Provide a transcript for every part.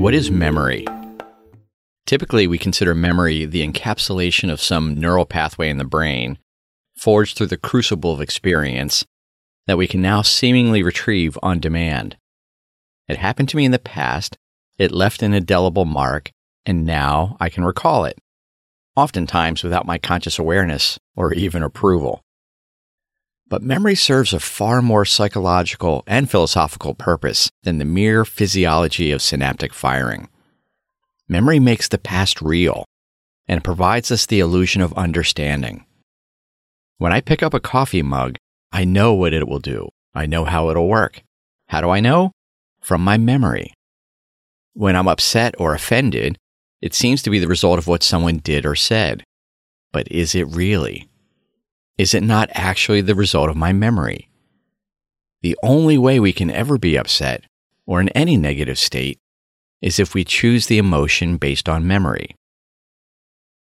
What is memory? Typically, we consider memory the encapsulation of some neural pathway in the brain, forged through the crucible of experience, that we can now seemingly retrieve on demand. It happened to me in the past, it left an indelible mark, and now I can recall it, oftentimes without my conscious awareness or even approval. But memory serves a far more psychological and philosophical purpose than the mere physiology of synaptic firing. Memory makes the past real and provides us the illusion of understanding. When I pick up a coffee mug, I know what it will do. I know how it'll work. How do I know? From my memory. When I'm upset or offended, it seems to be the result of what someone did or said. But is it really? Is it not actually the result of my memory? The only way we can ever be upset, or in any negative state, is if we choose the emotion based on memory.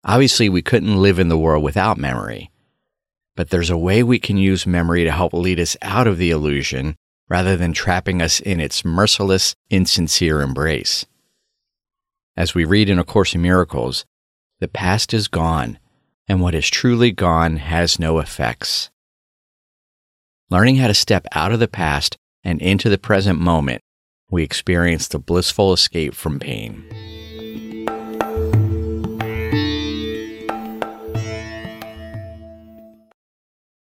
Obviously, we couldn't live in the world without memory, but there's a way we can use memory to help lead us out of the illusion rather than trapping us in its merciless, insincere embrace. As we read in A Course in Miracles, the past is gone and what is truly gone has no effects. Learning how to step out of the past and into the present moment, we experience the blissful escape from pain.